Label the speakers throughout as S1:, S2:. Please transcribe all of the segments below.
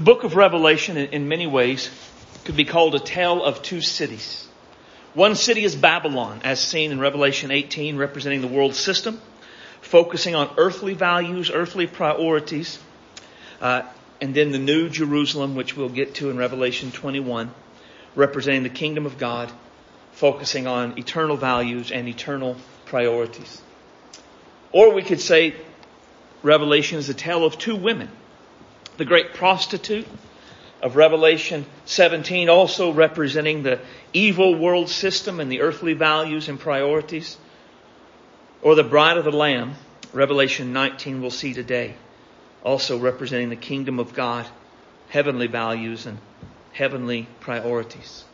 S1: The book of Revelation, in many ways, could be called a tale of two cities. One city is Babylon, as seen in Revelation 18, representing the world system, focusing on earthly values, earthly priorities, uh, and then the New Jerusalem, which we'll get to in Revelation 21, representing the kingdom of God, focusing on eternal values and eternal priorities. Or we could say Revelation is a tale of two women. The great prostitute of Revelation 17 also representing the evil world system and the earthly values and priorities. Or the bride of the Lamb, Revelation 19 we'll see today, also representing the kingdom of God, heavenly values and heavenly priorities.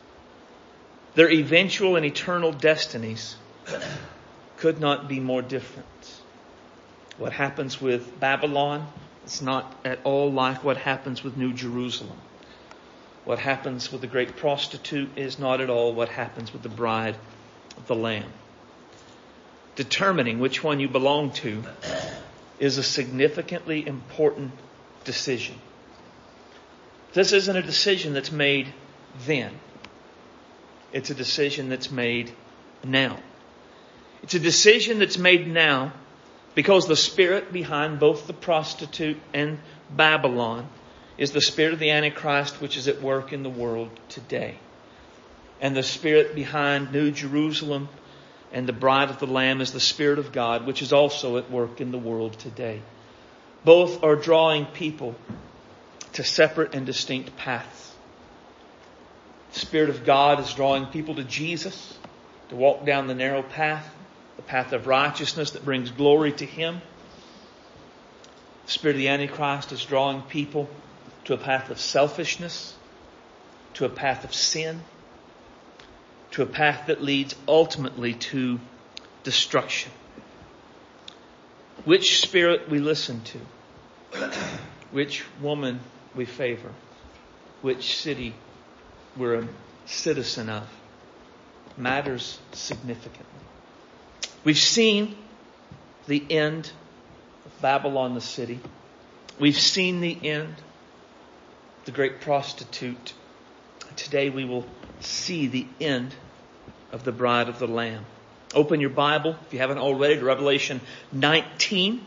S1: Their eventual and eternal destinies could not be more different. What happens with Babylon is not at all like what happens with New Jerusalem. What happens with the great prostitute is not at all what happens with the bride of the Lamb. Determining which one you belong to is a significantly important decision. This isn't a decision that's made then. It's a decision that's made now. It's a decision that's made now because the spirit behind both the prostitute and Babylon is the spirit of the Antichrist which is at work in the world today. And the spirit behind New Jerusalem and the bride of the Lamb is the Spirit of God which is also at work in the world today. Both are drawing people to separate and distinct paths. The Spirit of God is drawing people to Jesus to walk down the narrow path the path of righteousness that brings glory to Him. The Spirit of the Antichrist is drawing people to a path of selfishness, to a path of sin, to a path that leads ultimately to destruction. Which spirit we listen to, which woman we favor, which city we're a citizen of, matters significantly. We've seen the end of Babylon the city. We've seen the end, of the great prostitute. Today we will see the end of the bride of the Lamb. Open your Bible, if you haven't already, to Revelation 19.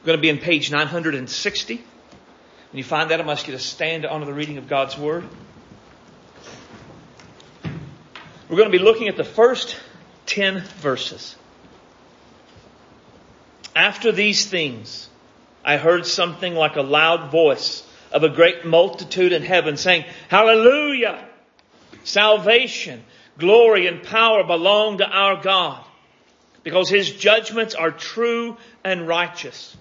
S1: We're going to be on page 960. When you find that, I must get a stand on the reading of God's Word. We're going to be looking at the first 10 verses. After these things, I heard something like a loud voice of a great multitude in heaven saying, Hallelujah! Salvation, glory, and power belong to our God because his judgments are true and righteous.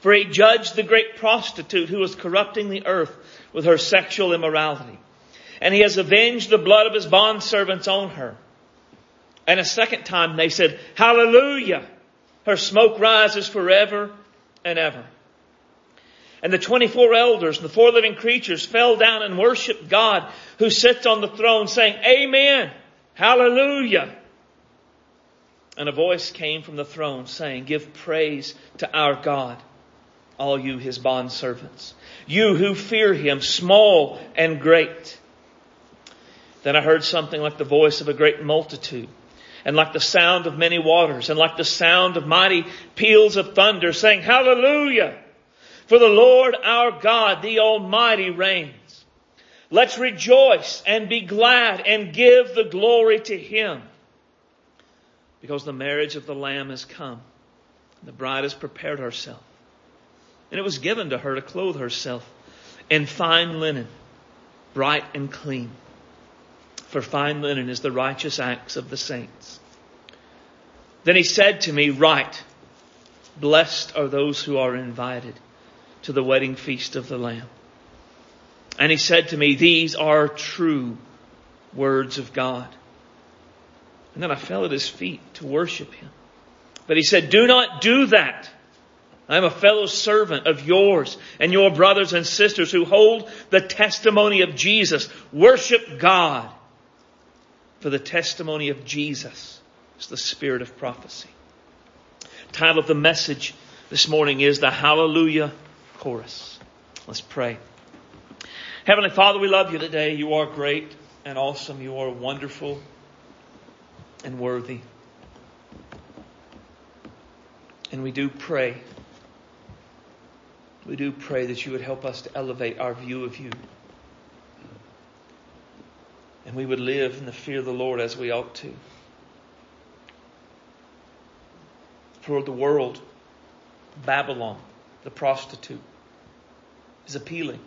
S1: For he judged the great prostitute who was corrupting the earth with her sexual immorality. And he has avenged the blood of his bondservants on her. And a second time they said, Hallelujah! Her smoke rises forever and ever. And the 24 elders and the four living creatures fell down and worshiped God who sits on the throne saying, Amen. Hallelujah. And a voice came from the throne saying, Give praise to our God, all you his bondservants, you who fear him, small and great. Then I heard something like the voice of a great multitude and like the sound of many waters and like the sound of mighty peals of thunder saying, Hallelujah! For the Lord our God, the Almighty reigns. Let's rejoice and be glad and give the glory to Him. Because the marriage of the Lamb has come. and The bride has prepared herself. And it was given to her to clothe herself in fine linen, bright and clean for fine linen is the righteous acts of the saints. Then he said to me, Write, blessed are those who are invited to the wedding feast of the Lamb. And he said to me, These are true words of God. And then I fell at his feet to worship him. But he said, Do not do that. I am a fellow servant of yours and your brothers and sisters who hold the testimony of Jesus. Worship God for the testimony of Jesus is the spirit of prophecy. Title of the message this morning is the Hallelujah Chorus. Let's pray. Heavenly Father, we love you today. You are great and awesome. You are wonderful and worthy. And we do pray. We do pray that you would help us to elevate our view of you. And we would live in the fear of the Lord as we ought to. For the world, Babylon, the prostitute, is appealing.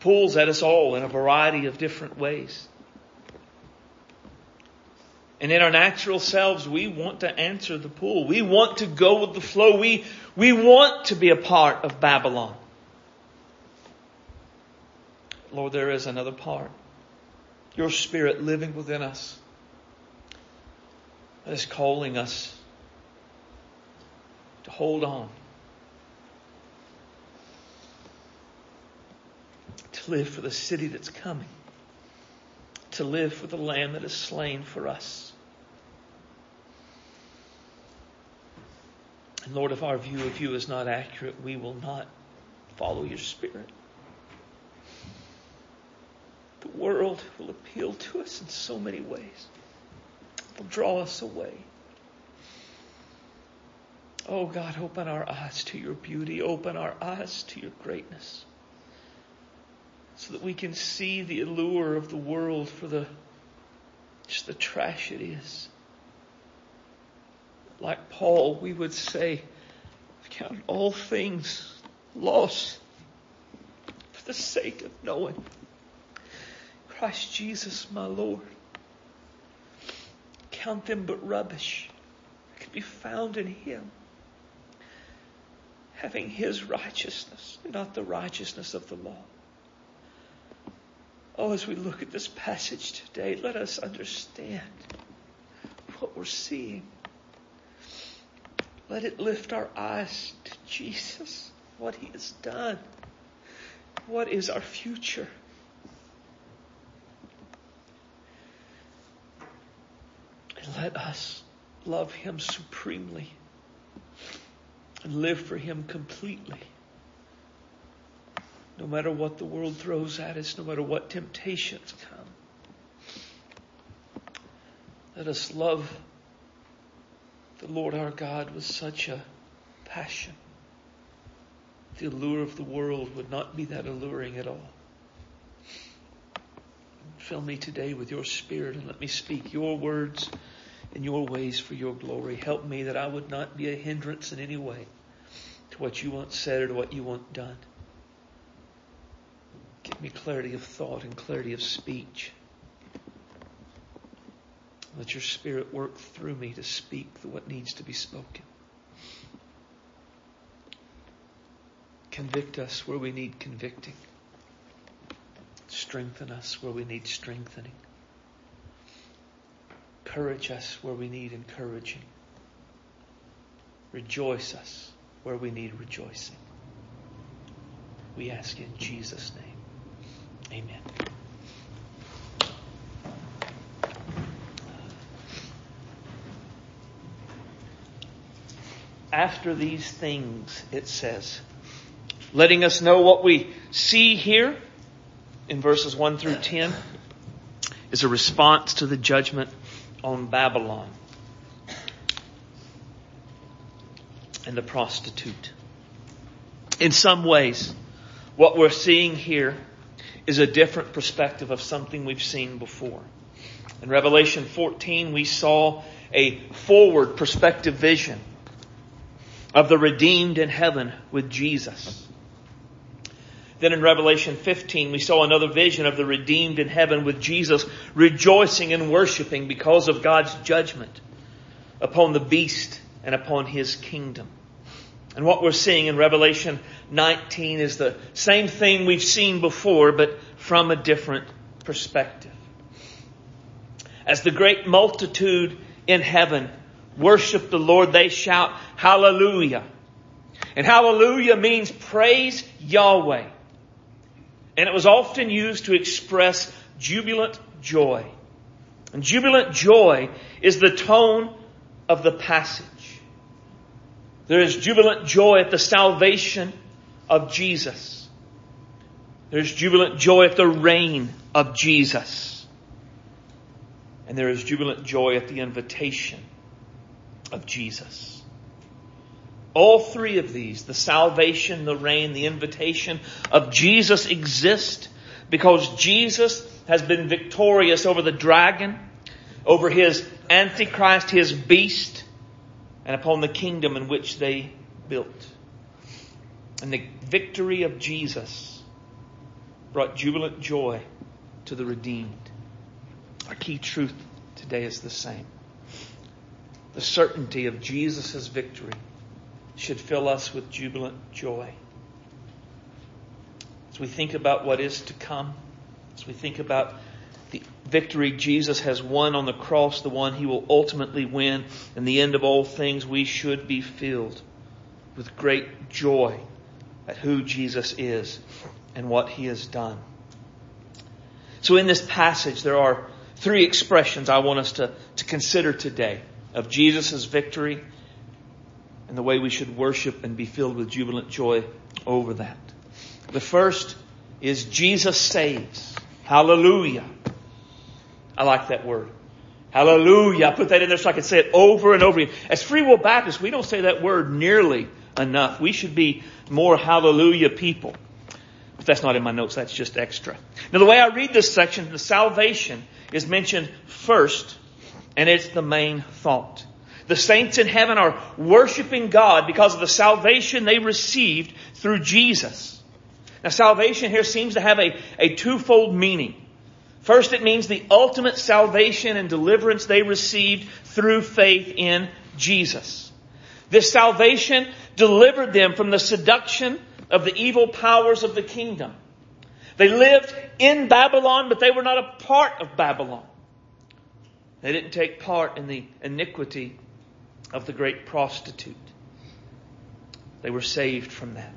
S1: Pulls at us all in a variety of different ways. And in our natural selves, we want to answer the pull. We want to go with the flow. We, we want to be a part of Babylon. Lord, there is another part. Your Spirit living within us that is calling us to hold on. To live for the city that's coming. To live for the Lamb that is slain for us. And Lord, if our view of you is not accurate, we will not follow your spirit. The world will appeal to us in so many ways. It will draw us away. Oh God, open our eyes to your beauty. Open our eyes to your greatness. So that we can see the allure of the world for the just the trash it is like Paul, we would say, count all things lost for the sake of knowing Christ Jesus, my Lord. Count them but rubbish that could be found in Him. Having His righteousness, not the righteousness of the law. Oh, as we look at this passage today, let us understand what we're seeing. Let it lift our eyes to Jesus, what He has done. What is our future? Let us love Him supremely and live for Him completely. No matter what the world throws at us, no matter what temptations come. Let us love the Lord our God with such a passion. The allure of the world would not be that alluring at all. Fill me today with your spirit and let me speak your words and your ways for your glory. Help me that I would not be a hindrance in any way to what you want said or to what you want done. Give me clarity of thought and clarity of speech. Let your spirit work through me to speak what needs to be spoken. Convict us where we need convicting. Strengthen us where we need strengthening. Courage us where we need encouraging. Rejoice us where we need rejoicing. We ask in Jesus' name. Amen. after these things, it says, letting us know what we see here in verses 1 through 10 is a response to the judgment on Babylon and the prostitute. In some ways, what we're seeing here is a different perspective of something we've seen before. In Revelation 14, we saw a forward perspective vision of the redeemed in heaven with Jesus. Then in Revelation 15, we saw another vision of the redeemed in heaven with Jesus rejoicing and worshiping because of God's judgment upon the beast and upon his kingdom. And what we're seeing in Revelation 19 is the same thing we've seen before, but from a different perspective. As the great multitude in heaven worship the Lord, they shout hallelujah. And hallelujah means praise Yahweh. And it was often used to express jubilant joy. And jubilant joy is the tone of the passage. There is jubilant joy at the salvation of Jesus. There's jubilant joy at the reign of Jesus. And there is jubilant joy at the invitation of Jesus. All three of these, the salvation, the reign, the invitation of Jesus exist because Jesus has been victorious over the dragon, over his antichrist, his beast, and upon the kingdom in which they built. And the victory of Jesus brought jubilant joy to the redeemed. Our key truth today is the same. The certainty of Jesus' victory should fill us with jubilant joy. As we think about what is to come, as we think about the victory Jesus has won on the cross, the one he will ultimately win, and the end of all things, we should be filled with great joy at who Jesus is and what he has done. So in this passage, there are three expressions I want us to, to consider today of Jesus' victory and the way we should worship and be filled with jubilant joy over that. The first is Jesus saves. Hallelujah. I like that word. Hallelujah. I put that in there so I can say it over and over again. As Free Will Baptists, we don't say that word nearly enough. We should be more hallelujah people. But that's not in my notes, that's just extra. Now the way I read this section, the salvation is mentioned first, and it's the main thought. The saints in heaven are worshiping God because of the salvation they received through Jesus. Now salvation here seems to have a, a twofold meaning. First, it means the ultimate salvation and deliverance they received through faith in Jesus. This salvation delivered them from the seduction of the evil powers of the kingdom. They lived in Babylon, but they were not a part of Babylon. They didn't take part in the iniquity of the great prostitute. They were saved from that.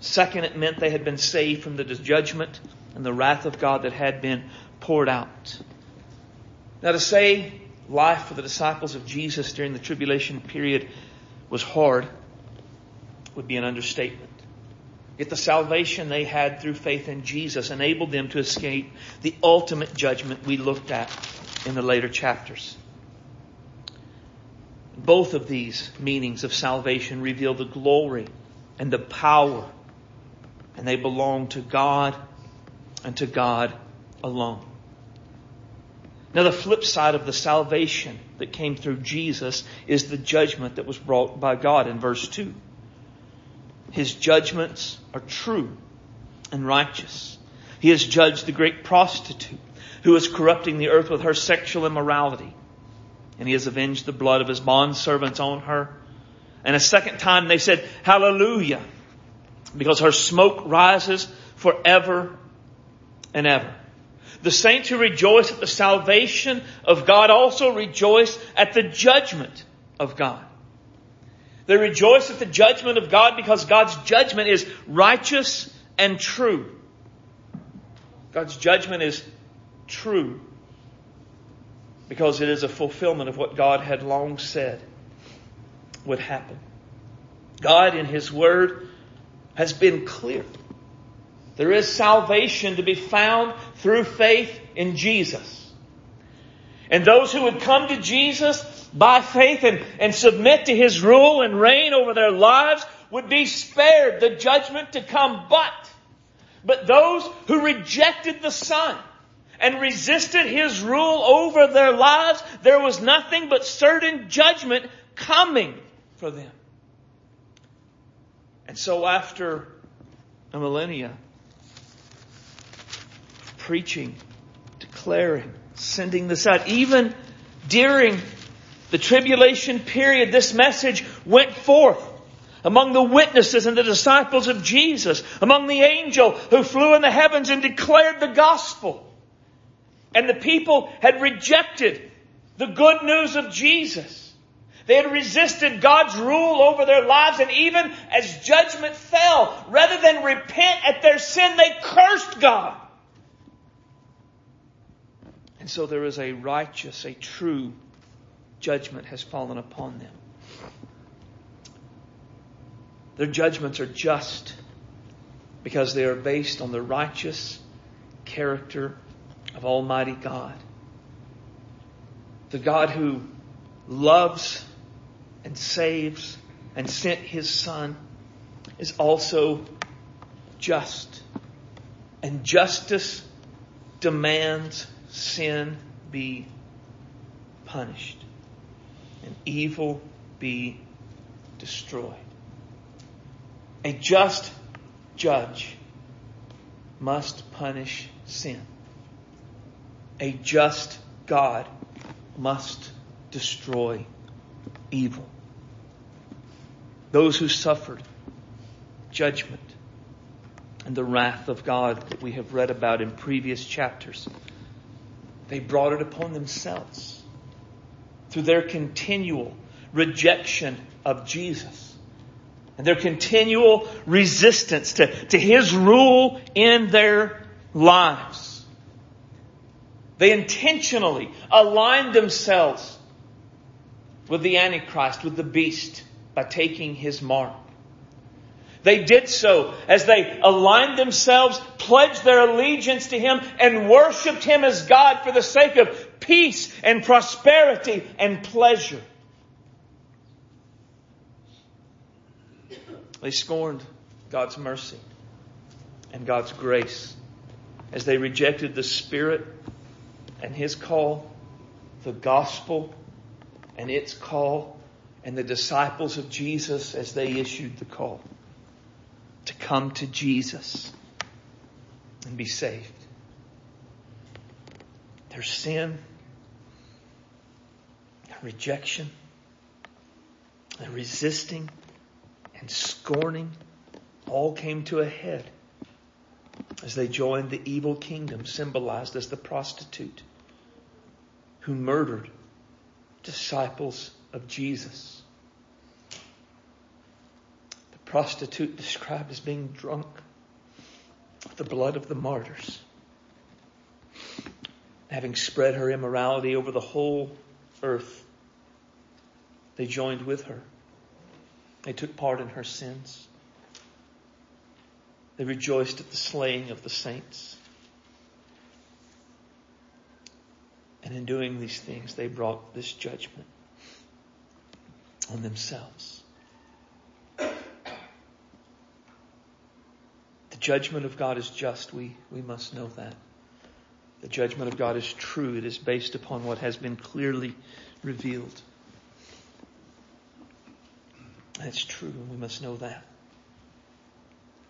S1: Second, it meant they had been saved from the judgment and the wrath of God that had been poured out. Now to say life for the disciples of Jesus during the tribulation period was hard would be an understatement. Yet the salvation they had through faith in Jesus enabled them to escape the ultimate judgment we looked at in the later chapters. Both of these meanings of salvation reveal the glory and the power, and they belong to God and to God alone. Now the flip side of the salvation that came through Jesus is the judgment that was brought by God in verse 2. His judgments are true and righteous. He has judged the great prostitute who is corrupting the earth with her sexual immorality. And he has avenged the blood of his bondservants on her. And a second time they said, Hallelujah, because her smoke rises forever and ever. The saints who rejoice at the salvation of God also rejoice at the judgment of God. They rejoice at the judgment of God because God's judgment is righteous and true. God's judgment is true because it is a fulfillment of what God had long said would happen. God in His Word has been clear. There is salvation to be found through faith in Jesus. And those who would come to Jesus by faith and, and submit to His rule and reign over their lives would be spared the judgment to come. But, but those who rejected the Son and resisted His rule over their lives, there was nothing but certain judgment coming for them. And so after a millennia, preaching, declaring, sending this out. Even during the tribulation period, this message went forth among the witnesses and the disciples of Jesus, among the angel who flew in the heavens and declared the gospel. And the people had rejected the good news of Jesus. They had resisted God's rule over their lives, and even as judgment fell, rather than repent at their sin, they cursed God. And so there is a righteous, a true judgment has fallen upon them. Their judgments are just because they are based on the righteous character of Almighty God. The God who loves and saves and sent His Son is also just. And justice demands sin be punished and evil be destroyed. A just judge must punish sin. A just God must destroy evil. Those who suffered judgment and the wrath of God that we have read about in previous chapters, they brought it upon themselves through their continual rejection of Jesus and their continual resistance to, to His rule in their lives. They intentionally aligned themselves with the Antichrist, with the beast, by taking his mark. They did so as they aligned themselves, pledged their allegiance to Him, and worshiped Him as God for the sake of peace and prosperity and pleasure. They scorned God's mercy and God's grace as they rejected the Spirit and His call, the gospel and its call, and the disciples of Jesus as they issued the call to come to Jesus and be saved. Their sin their rejection, and resisting, and scorning all came to a head as they joined the evil kingdom symbolized as the prostitute who murdered disciples of Jesus. The prostitute described as being drunk with the blood of the martyrs, having spread her immorality over the whole earth. They joined with her. They took part in her sins. They rejoiced at the slaying of the saints. And in doing these things, they brought this judgment on themselves. The judgment of God is just. We, we must know that. The judgment of God is true. It is based upon what has been clearly revealed. That's true, and we must know that.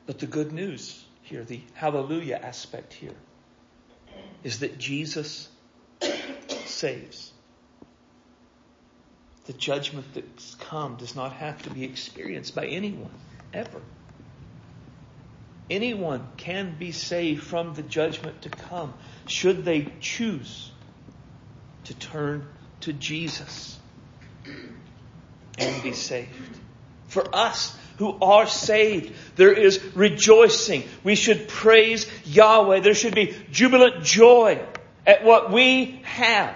S1: But the good news here, the hallelujah aspect here, is that Jesus saves. The judgment that's come does not have to be experienced by anyone, ever. Anyone can be saved from the judgment to come should they choose to turn to Jesus and be saved. For us who are saved, there is rejoicing. We should praise Yahweh. There should be jubilant joy at what we have.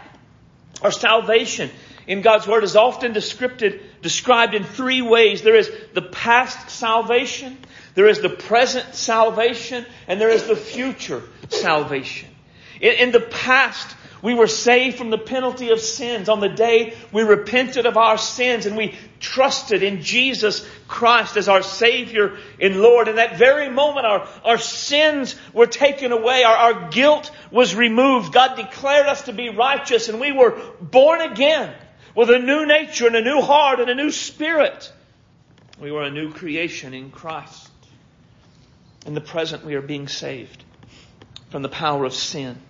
S1: Our salvation in God's Word is often described, in three ways. There is the past salvation, there is the present salvation, and there is the future salvation. In, in the past, we were saved from the penalty of sins on the day we repented of our sins and we trusted in Jesus Christ as our Savior and Lord. In that very moment, our, our sins were taken away. Our, our guilt was removed. God declared us to be righteous and we were born again with a new nature and a new heart and a new spirit. We were a new creation in Christ. In the present, we are being saved from the power of sin.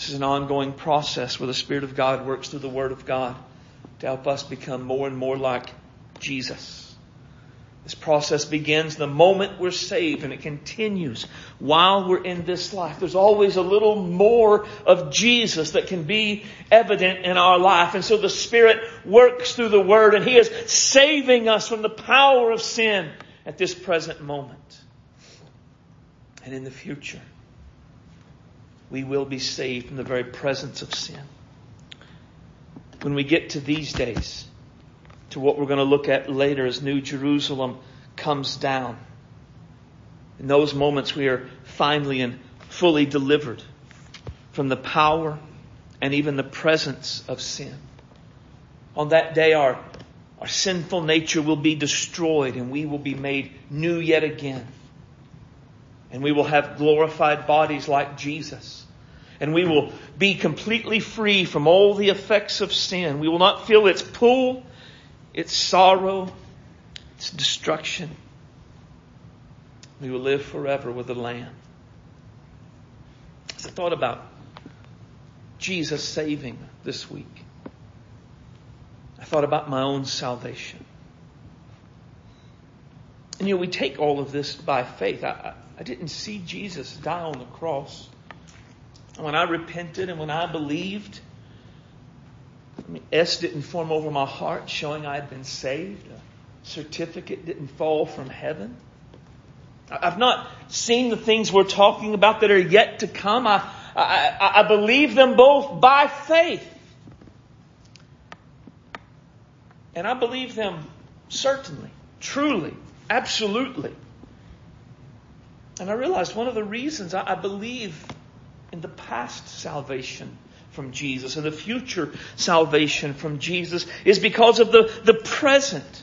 S1: This is an ongoing process where the Spirit of God works through the Word of God to help us become more and more like Jesus. This process begins the moment we're saved and it continues while we're in this life. There's always a little more of Jesus that can be evident in our life. And so the Spirit works through the Word and He is saving us from the power of sin at this present moment and in the future we will be saved from the very presence of sin. When we get to these days, to what we're going to look at later as New Jerusalem comes down In those moments we are finally and fully delivered from the power and even the presence of sin. On that day our, our sinful nature will be destroyed and we will be made new yet again. And we will have glorified bodies like Jesus. And we will be completely free from all the effects of sin. We will not feel its pull, its sorrow, its destruction. We will live forever with the Lamb. As I thought about Jesus saving this week, I thought about my own salvation. And you know, we take all of this by faith. I, I didn't see Jesus die on the cross. And when I repented and when I believed, I mean, S didn't form over my heart showing I had been saved. A certificate didn't fall from heaven. I've not seen the things we're talking about that are yet to come. I, I, I believe them both by faith. And I believe them certainly, truly, absolutely. And I realized one of the reasons I, I believe in the past salvation from Jesus and the future salvation from Jesus is because of the, the present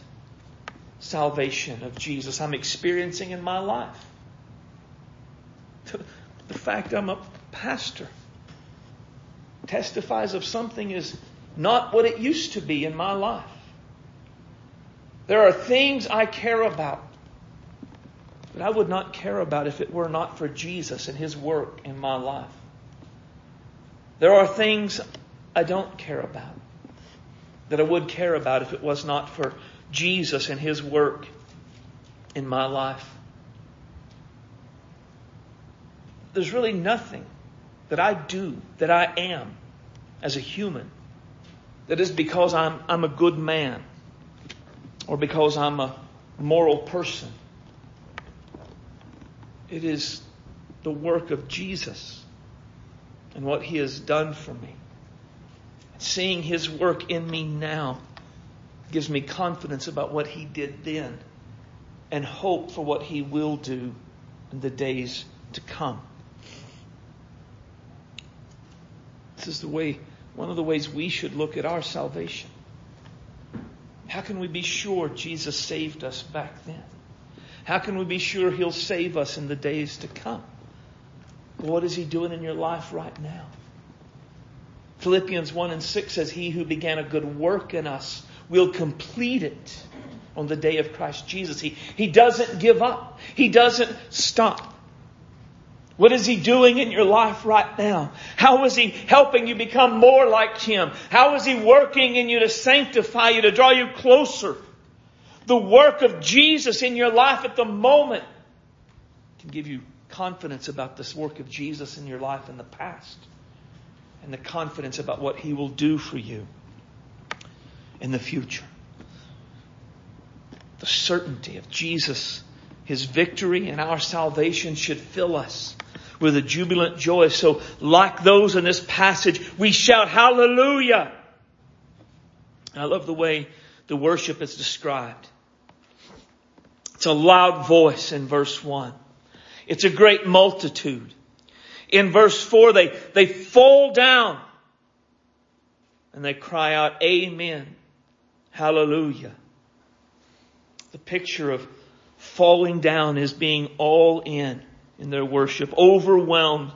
S1: salvation of Jesus I'm experiencing in my life. The fact I'm a pastor testifies of something is not what it used to be in my life. There are things I care about that I would not care about if it were not for Jesus and His work in my life. There are things I don't care about that I would care about if it was not for Jesus and His work in my life. There's really nothing that I do, that I am as a human, that is because I'm, I'm a good man or because I'm a moral person. It is the work of Jesus and what He has done for me. Seeing His work in me now gives me confidence about what He did then and hope for what He will do in the days to come. This is the way, one of the ways we should look at our salvation. How can we be sure Jesus saved us back then? How can we be sure He'll save us in the days to come? What is He doing in your life right now? Philippians 1 and 6 says, He who began a good work in us will complete it on the day of Christ Jesus. He, he doesn't give up. He doesn't stop. What is He doing in your life right now? How is He helping you become more like Him? How is He working in you to sanctify you, to draw you closer? The work of Jesus in your life at the moment can give you confidence about this work of Jesus in your life in the past and the confidence about what He will do for you in the future. The certainty of Jesus, His victory and our salvation should fill us with a jubilant joy. So like those in this passage, we shout hallelujah. I love the way the worship is described. A loud voice in verse one. It's a great multitude. In verse four, they, they fall down and they cry out, Amen. Hallelujah. The picture of falling down is being all in in their worship, overwhelmed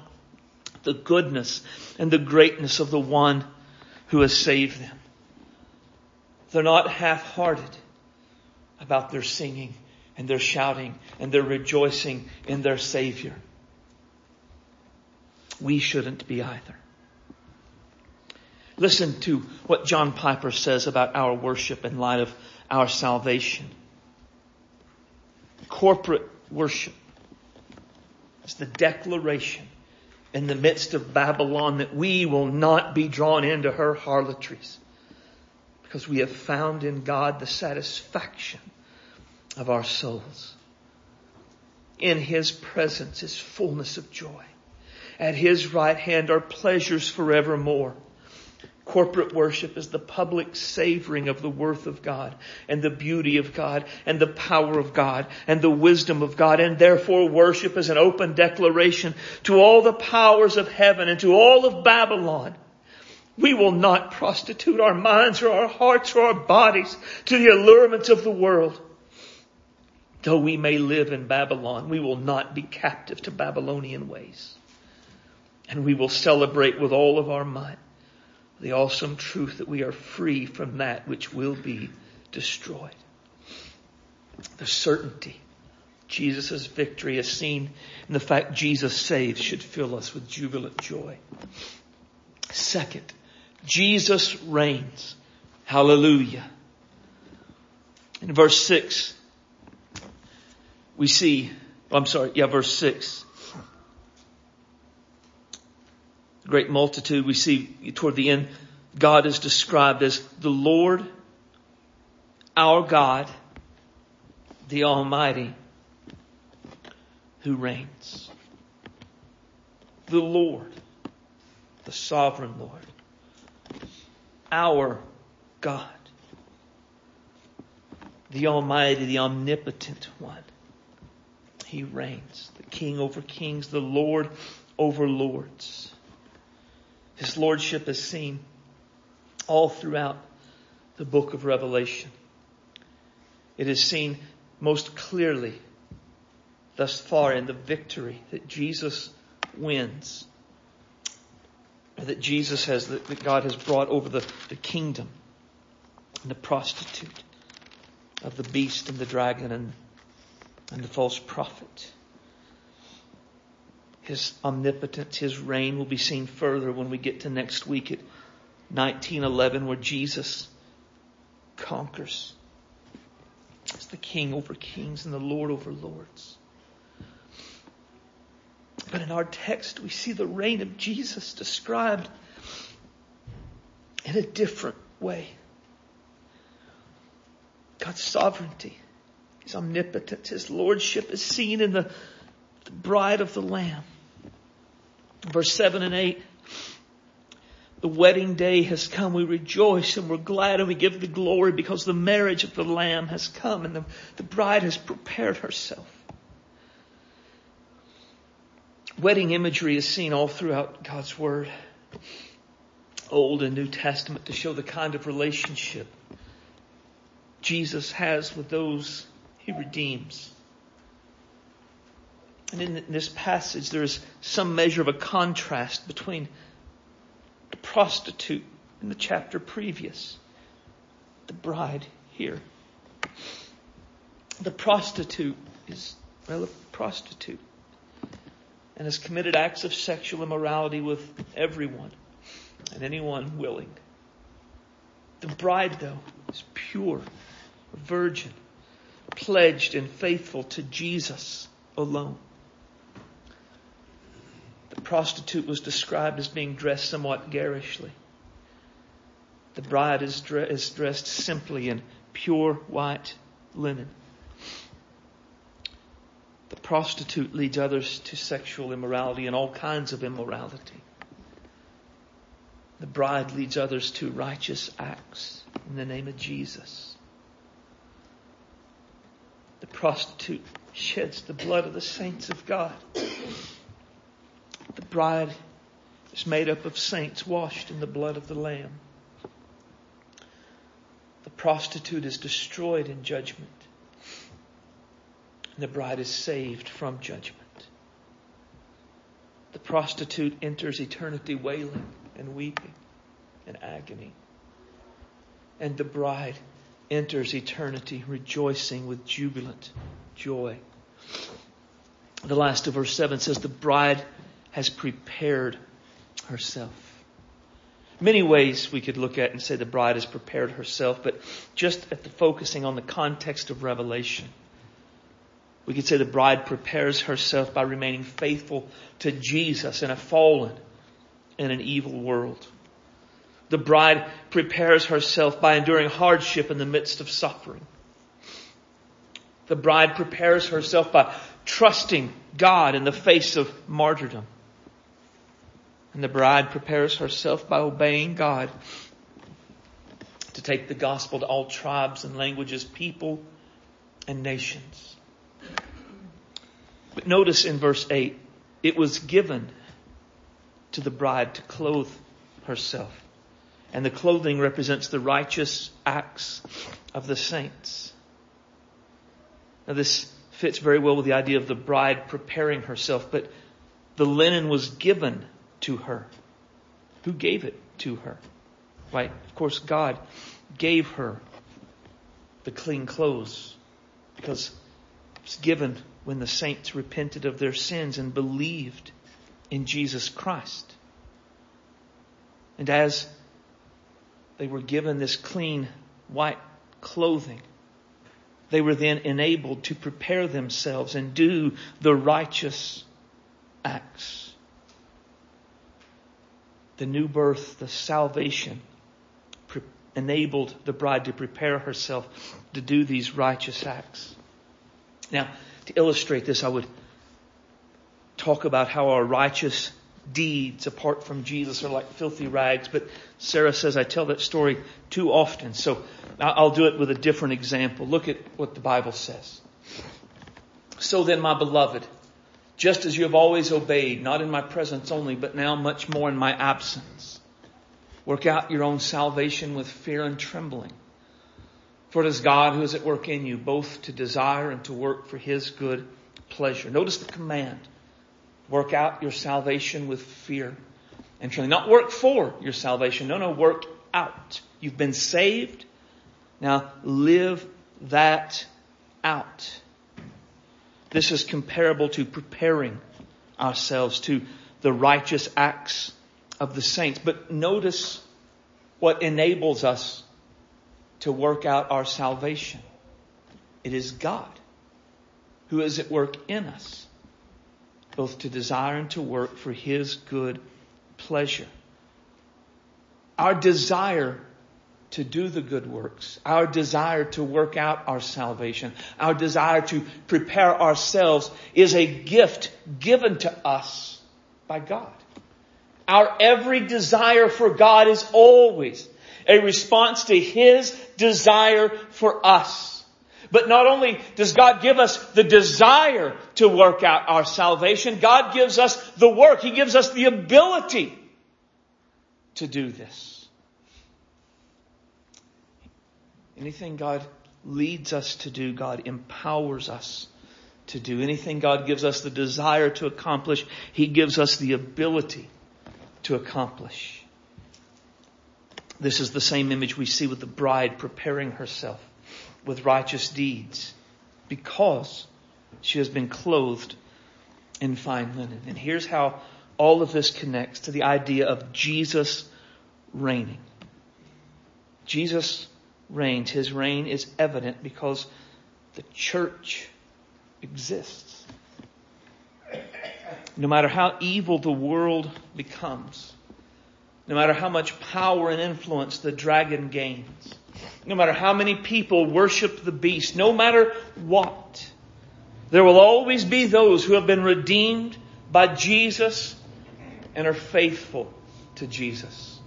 S1: the goodness and the greatness of the one who has saved them. They're not half-hearted about their singing and they're shouting and they're rejoicing in their Savior. We shouldn't be either. Listen to what John Piper says about our worship in light of our salvation. Corporate worship is the declaration in the midst of Babylon that we will not be drawn into her harlotries because we have found in God the satisfaction of our souls. In His presence is fullness of joy. At His right hand are pleasures forevermore. Corporate worship is the public savoring of the worth of God and the beauty of God and the power of God and the wisdom of God. And therefore worship is an open declaration to all the powers of heaven and to all of Babylon. We will not prostitute our minds or our hearts or our bodies to the allurements of the world. Though we may live in Babylon, we will not be captive to Babylonian ways. And we will celebrate with all of our might the awesome truth that we are free from that which will be destroyed. The certainty Jesus' victory is seen in the fact Jesus saves should fill us with jubilant joy. Second, Jesus reigns. Hallelujah. In verse 6, we see, I'm sorry, yeah, verse 6. Great multitude, we see toward the end, God is described as the Lord, our God, the Almighty, who reigns. The Lord, the sovereign Lord, our God, the Almighty, the omnipotent one. He reigns, the King over kings, the Lord over lords. His lordship is seen all throughout the book of Revelation. It is seen most clearly thus far in the victory that Jesus wins, that Jesus has, that God has brought over the, the kingdom and the prostitute of the beast and the dragon and, and the false prophet. His omnipotence, His reign will be seen further when we get to next week at 1911 where Jesus conquers as the King over kings and the Lord over lords. But in our text, we see the reign of Jesus described in a different way. God's sovereignty, His omnipotence, His lordship is seen in the, the bride of the Lamb. Verse 7 and 8. The wedding day has come. We rejoice and we're glad and we give the glory because the marriage of the Lamb has come and the, the bride has prepared herself. Wedding imagery is seen all throughout God's Word, Old and New Testament, to show the kind of relationship Jesus has with those he redeems. And in this passage, there is some measure of a contrast between the prostitute in the chapter previous, the bride here. The prostitute is, well, a prostitute and has committed acts of sexual immorality with everyone and anyone willing. The bride, though, is pure, virgin, pledged and faithful to Jesus alone. The prostitute was described as being dressed somewhat garishly. The bride is, is dressed simply in pure white linen. The prostitute leads others to sexual immorality and all kinds of immorality. The bride leads others to righteous acts in the name of Jesus. The prostitute sheds the blood of the saints of God. The bride is made up of saints washed in the blood of the Lamb. The prostitute is destroyed in judgment and the bride is saved from judgment. The prostitute enters eternity wailing and weeping and agony. And the bride enters eternity rejoicing with jubilant joy. The last of verse 7 says, The bride has prepared herself. Many ways we could look at and say the bride has prepared herself, but just at the focusing on the context of Revelation, we could say the bride prepares herself by remaining faithful to Jesus in a fallen and an evil world. The bride prepares herself by enduring hardship in the midst of suffering. The bride prepares herself by trusting God in the face of martyrdom. And the bride prepares herself by obeying God to take the gospel to all tribes and languages, people and nations. But notice in verse 8, it was given to the bride to clothe herself. And the clothing represents the righteous acts of the saints. Now this fits very well with the idea of the bride preparing herself, but the linen was given to her. Who gave it to her? Right? Of course, God gave her the clean clothes because it was given when the saints repented of their sins and believed in Jesus Christ. And as they were given this clean white clothing, they were then enabled to prepare themselves and do the righteous acts. The new birth, the salvation, pre- enabled the bride to prepare herself to do these righteous acts. Now, to illustrate this, I would talk about how our righteous deeds apart from Jesus are like filthy rags, but Sarah says I tell that story too often, so I'll do it with a different example. Look at what the Bible says. So then, my beloved, just as you have always obeyed, not in my presence only, but now much more in my absence. Work out your own salvation with fear and trembling. For it is God who is at work in you, both to desire and to work for his good pleasure. Notice the command. Work out your salvation with fear and trembling. Not work for your salvation. No, no, work out. You've been saved. Now live that out. This is comparable to preparing ourselves to the righteous acts of the saints. But notice what enables us to work out our salvation. It is God who is at work in us, both to desire and to work for His good pleasure. Our desire to do the good works, our desire to work out our salvation, our desire to prepare ourselves is a gift given to us by God. Our every desire for God is always a response to His desire for us. But not only does God give us the desire to work out our salvation, God gives us the work. He gives us the ability to do this. Anything God leads us to do, God empowers us to do. Anything God gives us the desire to accomplish, He gives us the ability to accomplish. This is the same image we see with the bride preparing herself with righteous deeds because she has been clothed in fine linen. And here's how all of this connects to the idea of Jesus reigning. Jesus reigns. His reign is evident because the church exists. No matter how evil the world becomes, no matter how much power and influence the dragon gains, no matter how many people worship the beast, no matter what, there will always be those who have been redeemed by Jesus and are faithful to Jesus.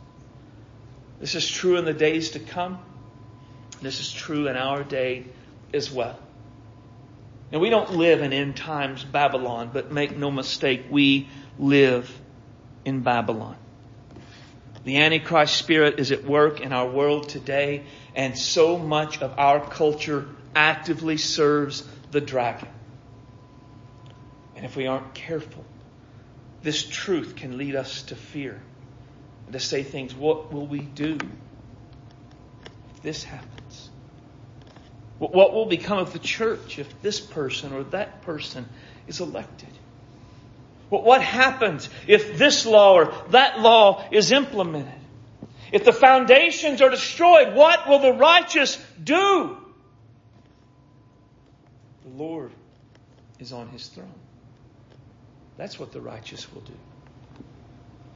S1: This is true in the days to come. This is true in our day as well. And we don't live in end times Babylon, but make no mistake, we live in Babylon. The Antichrist spirit is at work in our world today, and so much of our culture actively serves the dragon. And if we aren't careful, this truth can lead us to fear, and to say things, what will we do if this happens? What will become of the church if this person or that person is elected? What happens if this law or that law is implemented? If the foundations are destroyed, what will the righteous do? The Lord is on his throne. That's what the righteous will do.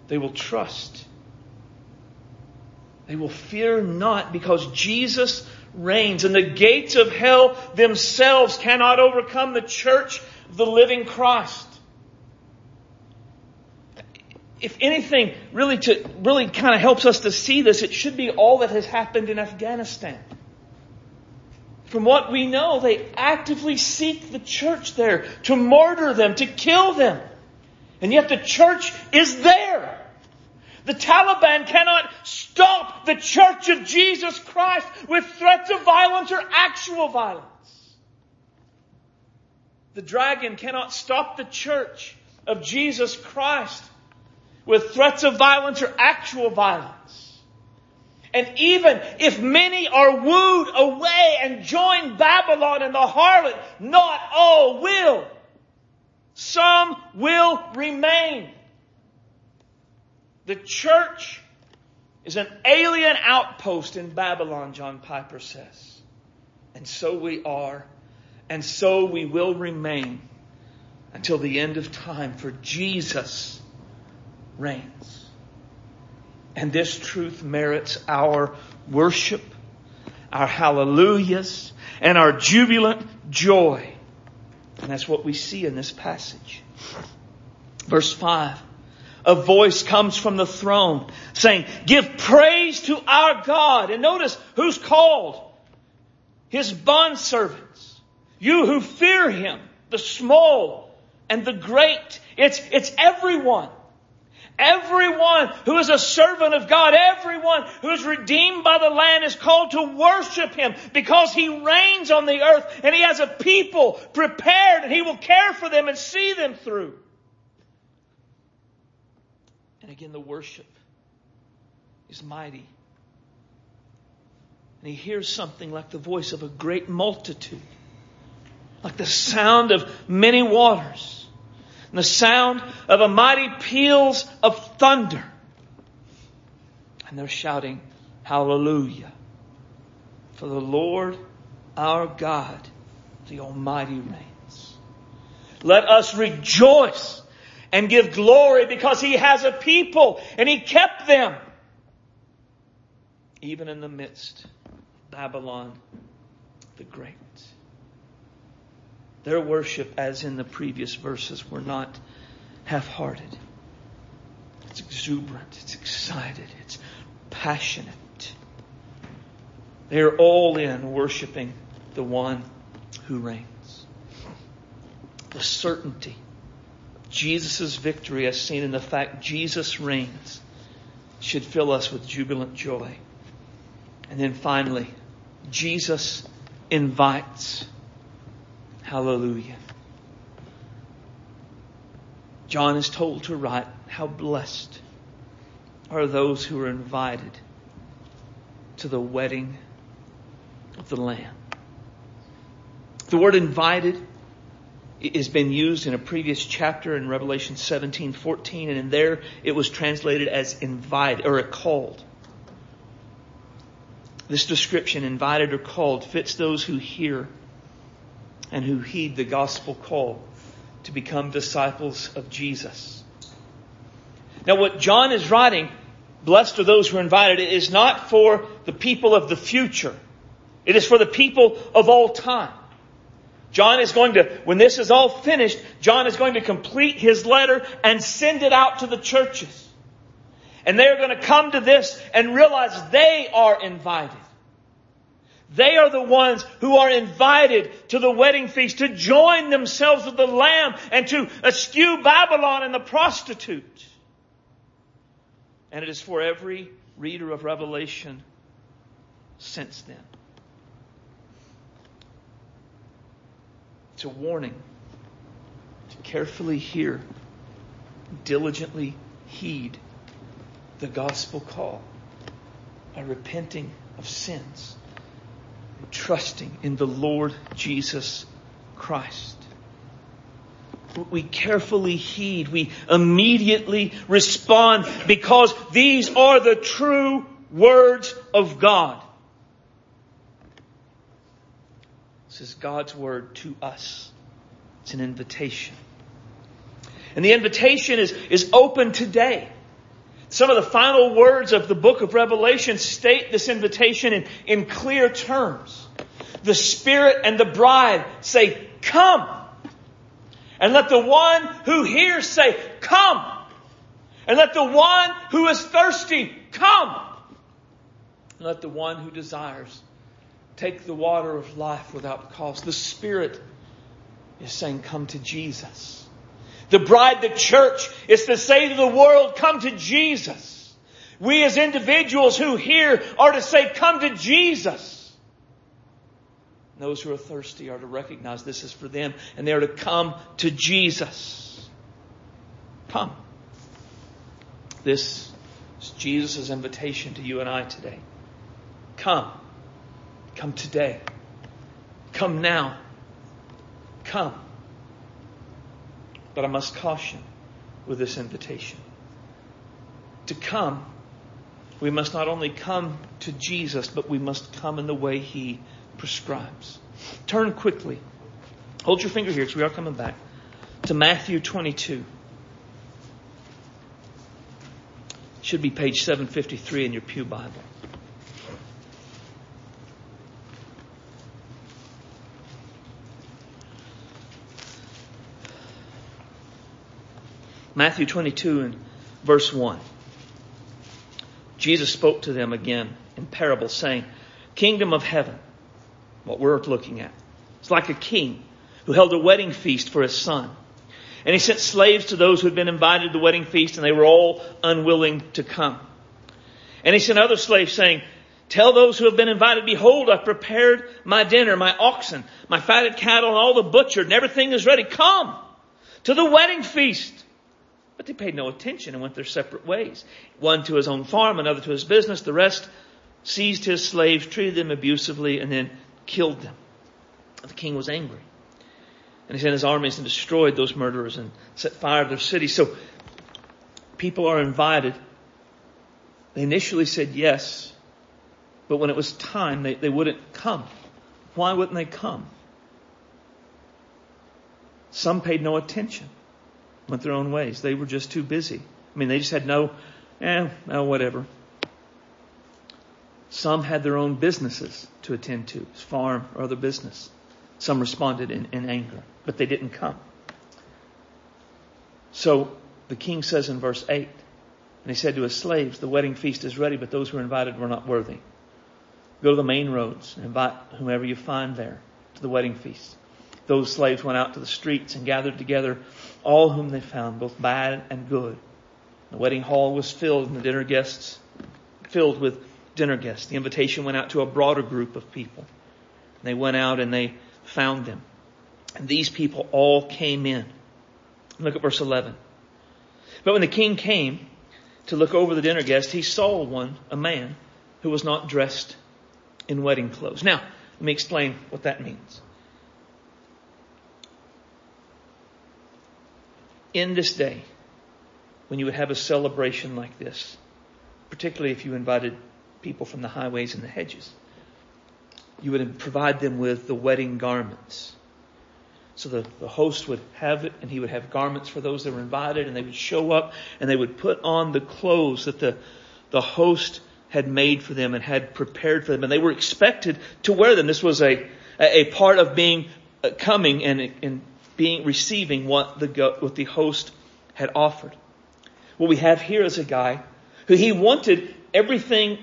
S1: They will trust. They will fear not because Jesus reigns, and the gates of hell themselves cannot overcome the church of the living Christ. If anything really to, really kind of helps us to see this, it should be all that has happened in Afghanistan. From what we know, they actively seek the church there to martyr them, to kill them. And yet the church is there. The Taliban cannot stop the church of Jesus Christ with threats of violence or actual violence. The dragon cannot stop the church of Jesus Christ with threats of violence or actual violence. And even if many are wooed away and join Babylon and the harlot, not all will. Some will remain. The church is an alien outpost in Babylon, John Piper says. And so we are, and so we will remain until the end of time, for Jesus reigns. And this truth merits our worship, our hallelujahs, and our jubilant joy. And that's what we see in this passage. Verse 5 a voice comes from the throne saying, give praise to our God. And notice who's called. His bondservants. You who fear Him, the small and the great. It's, it's everyone. Everyone who is a servant of God, everyone who is redeemed by the Lamb is called to worship Him because He reigns on the earth and He has a people prepared and He will care for them and see them through. And again, the worship is mighty. And he hears something like the voice of a great multitude, like the sound of many waters, and the sound of a mighty peals of thunder. And they're shouting, Hallelujah. For the Lord our God, the Almighty reigns. Let us rejoice and give glory because he has a people and he kept them. Even in the midst of Babylon the Great. Their worship, as in the previous verses, were not half-hearted. It's exuberant, it's excited, it's passionate. They are all in worshiping the one who reigns. The certainty of Jesus' victory, as seen in the fact Jesus reigns, should fill us with jubilant joy. And then finally, Jesus invites. Hallelujah. John is told to write, How blessed are those who are invited to the wedding of the Lamb. The word invited has been used in a previous chapter in Revelation 17, 14, and in there it was translated as invited or called. This description, invited or called, fits those who hear and who heed the gospel call to become disciples of Jesus. Now what John is writing, blessed are those who are invited, it is not for the people of the future. It is for the people of all time. John is going to, when this is all finished, John is going to complete his letter and send it out to the churches. And they are going to come to this and realize they are invited. They are the ones who are invited to the wedding feast to join themselves with the Lamb and to eschew Babylon and the prostitute. And it is for every reader of Revelation since then. It's a warning to carefully hear, diligently heed the gospel call by repenting of sins trusting in the Lord Jesus Christ. We carefully heed. We immediately respond because these are the true words of God. This is God's word to us. It's an invitation. And the invitation is, is open today. Some of the final words of the book of Revelation state this invitation in, in clear terms. The Spirit and the bride say, come. And let the one who hears say, come. And let the one who is thirsty come. And let the one who desires take the water of life without cost. The Spirit is saying, come to Jesus. The bride, the church, is to say to the world, come to Jesus. We as individuals who hear are to say, come to Jesus. Those who are thirsty are to recognize this is for them and they are to come to Jesus. Come. This is Jesus' invitation to you and I today. Come. Come today. Come now. Come. But I must caution with this invitation. To come, we must not only come to Jesus, but we must come in the way He prescribes. Turn quickly. Hold your finger here because we are coming back to Matthew 22. Should be page 753 in your Pew Bible. Matthew 22 and verse 1. Jesus spoke to them again in parables saying, Kingdom of heaven, what we're looking at. It's like a king who held a wedding feast for his son. And he sent slaves to those who had been invited to the wedding feast and they were all unwilling to come. And he sent other slaves saying, Tell those who have been invited, behold, I've prepared my dinner, my oxen, my fatted cattle, and all the butchered, and everything is ready. Come to the wedding feast. But they paid no attention and went their separate ways. One to his own farm, another to his business, the rest seized his slaves, treated them abusively, and then killed them. The king was angry. And he sent his armies and destroyed those murderers and set fire to their city. So people are invited. They initially said yes, but when it was time, they, they wouldn't come. Why wouldn't they come? Some paid no attention, went their own ways. They were just too busy. I mean, they just had no, eh, well, whatever. Some had their own businesses to attend to, farm or other business. Some responded in, in anger, but they didn't come. So the king says in verse 8, and he said to his slaves, the wedding feast is ready, but those who were invited were not worthy. Go to the main roads and invite whomever you find there to the wedding feast. Those slaves went out to the streets and gathered together all whom they found, both bad and good. The wedding hall was filled and the dinner guests filled with dinner guests. The invitation went out to a broader group of people. They went out and they found them. And these people all came in. Look at verse 11. But when the king came to look over the dinner guests, he saw one, a man, who was not dressed in wedding clothes. Now, let me explain what that means. In this day, when you would have a celebration like this, particularly if you invited people from the highways and the hedges. You would provide them with the wedding garments. So the, the host would have it and he would have garments for those that were invited and they would show up and they would put on the clothes that the, the host had made for them and had prepared for them and they were expected to wear them. This was a, a part of being uh, coming and, and being receiving what the, what the host had offered. What we have here is a guy who he wanted everything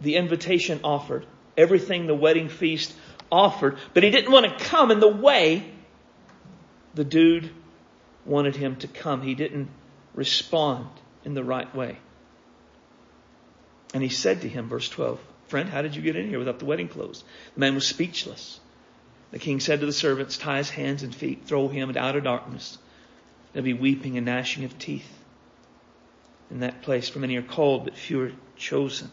S1: the invitation offered, everything the wedding feast offered, but he didn't want to come in the way the dude wanted him to come. He didn't respond in the right way. And he said to him, verse 12, Friend, how did you get in here without the wedding clothes? The man was speechless. The king said to the servants, Tie his hands and feet, throw him into outer darkness. There'll be weeping and gnashing of teeth in that place, for many are called, but few are chosen.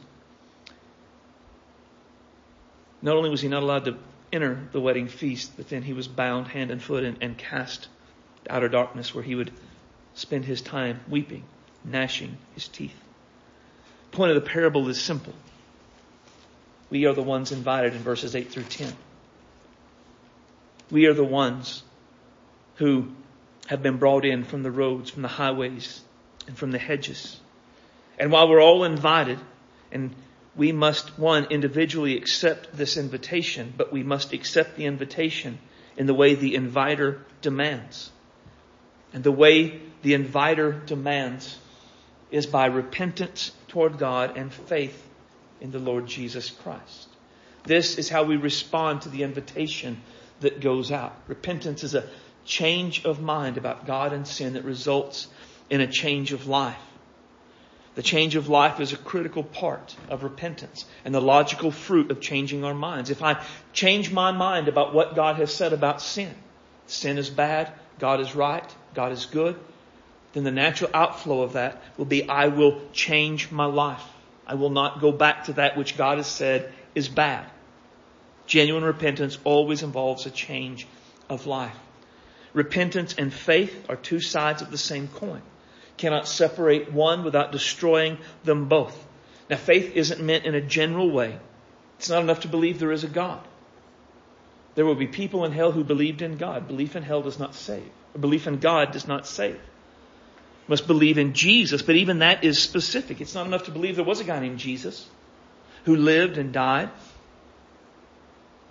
S1: Not only was he not allowed to enter the wedding feast, but then he was bound hand and foot and, and cast to outer darkness where he would spend his time weeping, gnashing his teeth. The point of the parable is simple. We are the ones invited in verses 8 through 10. We are the ones who have been brought in from the roads, from the highways, and from the hedges. And while we're all invited and we must, one, individually accept this invitation, but we must accept the invitation in the way the inviter demands. And the way the inviter demands is by repentance toward God and faith in the Lord Jesus Christ. This is how we respond to the invitation that goes out. Repentance is a change of mind about God and sin that results in a change of life. The change of life is a critical part of repentance and the logical fruit of changing our minds. If I change my mind about what God has said about sin, sin is bad, God is right, God is good, then the natural outflow of that will be I will change my life. I will not go back to that which God has said is bad. Genuine repentance always involves a change of life. Repentance and faith are two sides of the same coin. Cannot separate one without destroying them both. Now faith isn't meant in a general way. It's not enough to believe there is a God. There will be people in hell who believed in God. Belief in hell does not save. Belief in God does not save must believe in Jesus, but even that is specific. It's not enough to believe there was a guy named Jesus who lived and died.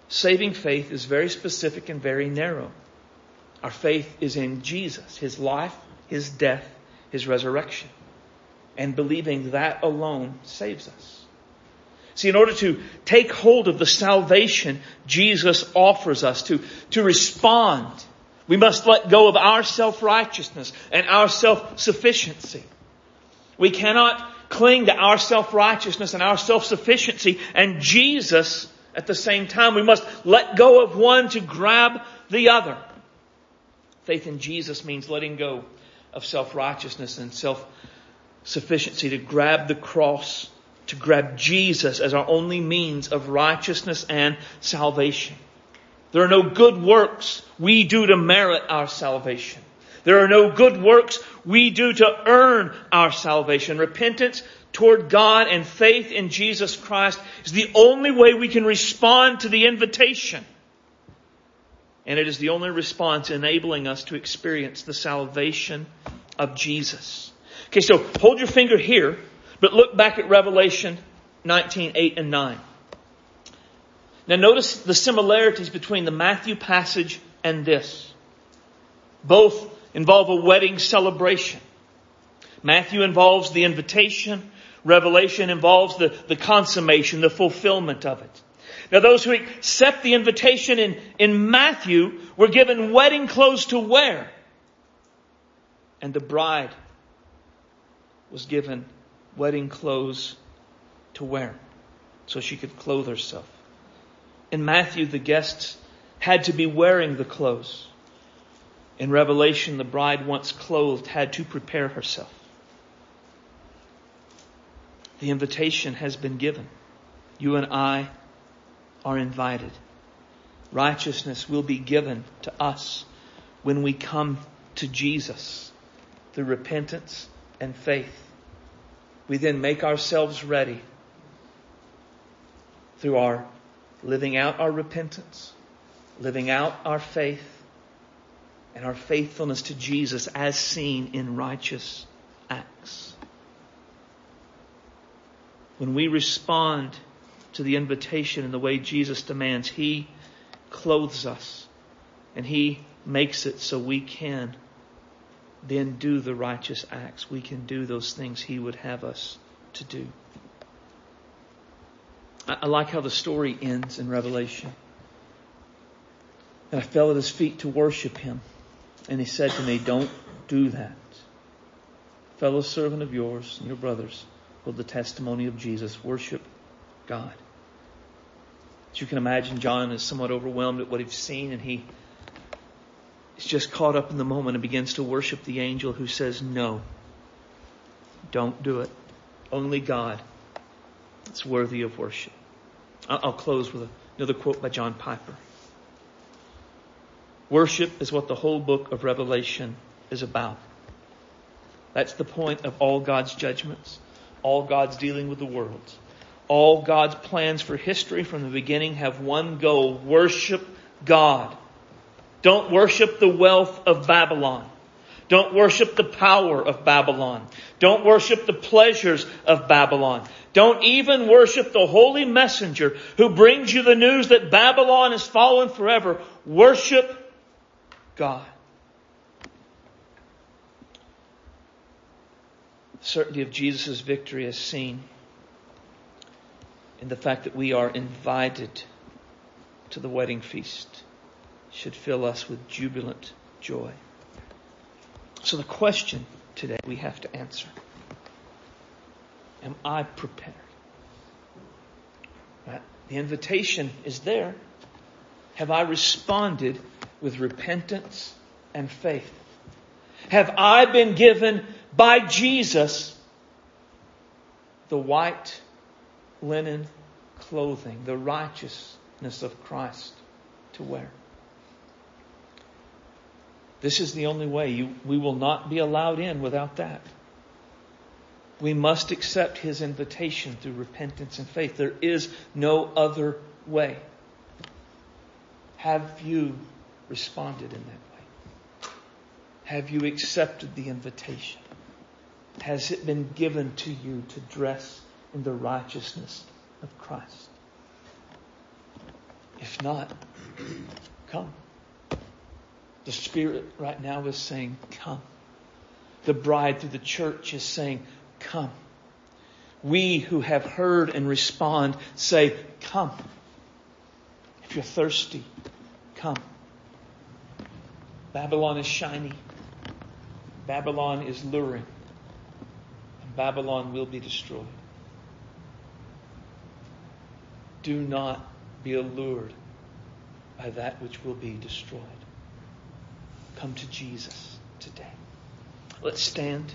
S1: Saving faith is very specific and very narrow. Our faith is in Jesus, His life, His death, His resurrection. And believing that alone saves us. See, in order to take hold of the salvation Jesus offers us, to, to respond we must let go of our self-righteousness and our self-sufficiency. We cannot cling to our self-righteousness and our self-sufficiency and Jesus at the same time. We must let go of one to grab the other. Faith in Jesus means letting go of self-righteousness and self-sufficiency to grab the cross, to grab Jesus as our only means of righteousness and salvation. There are no good works we do to merit our salvation. There are no good works we do to earn our salvation. Repentance toward God and faith in Jesus Christ is the only way we can respond to the invitation. And it is the only response enabling us to experience the salvation of Jesus. Okay, so hold your finger here, but look back at Revelation 19, 8 and 9. Now notice the similarities between the Matthew passage and this. Both involve a wedding celebration. Matthew involves the invitation. Revelation involves the, the consummation, the fulfillment of it. Now those who accept the invitation in, in Matthew were given wedding clothes to wear. And the bride was given wedding clothes to wear so she could clothe herself. In Matthew, the guests had to be wearing the clothes. In Revelation, the bride once clothed had to prepare herself. The invitation has been given. You and I are invited. Righteousness will be given to us when we come to Jesus through repentance and faith. We then make ourselves ready through our living out our repentance, living out our faith, and our faithfulness to Jesus as seen in righteous acts. When we respond to the invitation in the way Jesus demands, He clothes us and He makes it so we can then do the righteous acts. We can do those things He would have us to do. I like how the story ends in Revelation. And I fell at his feet to worship him. And he said to me, Don't do that. Fellow servant of yours and your brothers the testimony of Jesus. Worship God. As you can imagine, John is somewhat overwhelmed at what he's seen, and he is just caught up in the moment and begins to worship the angel who says, No, don't do it. Only God it's worthy of worship. I'll close with another quote by John Piper. Worship is what the whole book of Revelation is about. That's the point of all God's judgments, all God's dealing with the world. All God's plans for history from the beginning have one goal. Worship God. Don't worship the wealth of Babylon. Don't worship the power of Babylon. Don't worship the pleasures of Babylon. Don't even worship the holy messenger who brings you the news that Babylon is fallen forever. Worship God. Certainty of Jesus' victory is seen in the fact that we are invited to the wedding feast should fill us with jubilant joy. So the question today we have to answer. Am I prepared? Right? The invitation is there. Have I responded with repentance and faith? Have I been given by Jesus the white linen clothing, the righteousness of Christ to wear? This is the only way. You, we will not be allowed in without that. We must accept His invitation through repentance and faith. There is no other way. Have you responded in that way? Have you accepted the invitation? Has it been given to you to dress in the righteousness of Christ? If not, come. The Spirit right now is saying, Come. The bride through the church is saying, Come. We who have heard and respond say, Come. If you're thirsty, come. Babylon is shiny. Babylon is luring. Babylon will be destroyed. Do not be allured by that which will be destroyed. Come to Jesus today. Let's stand.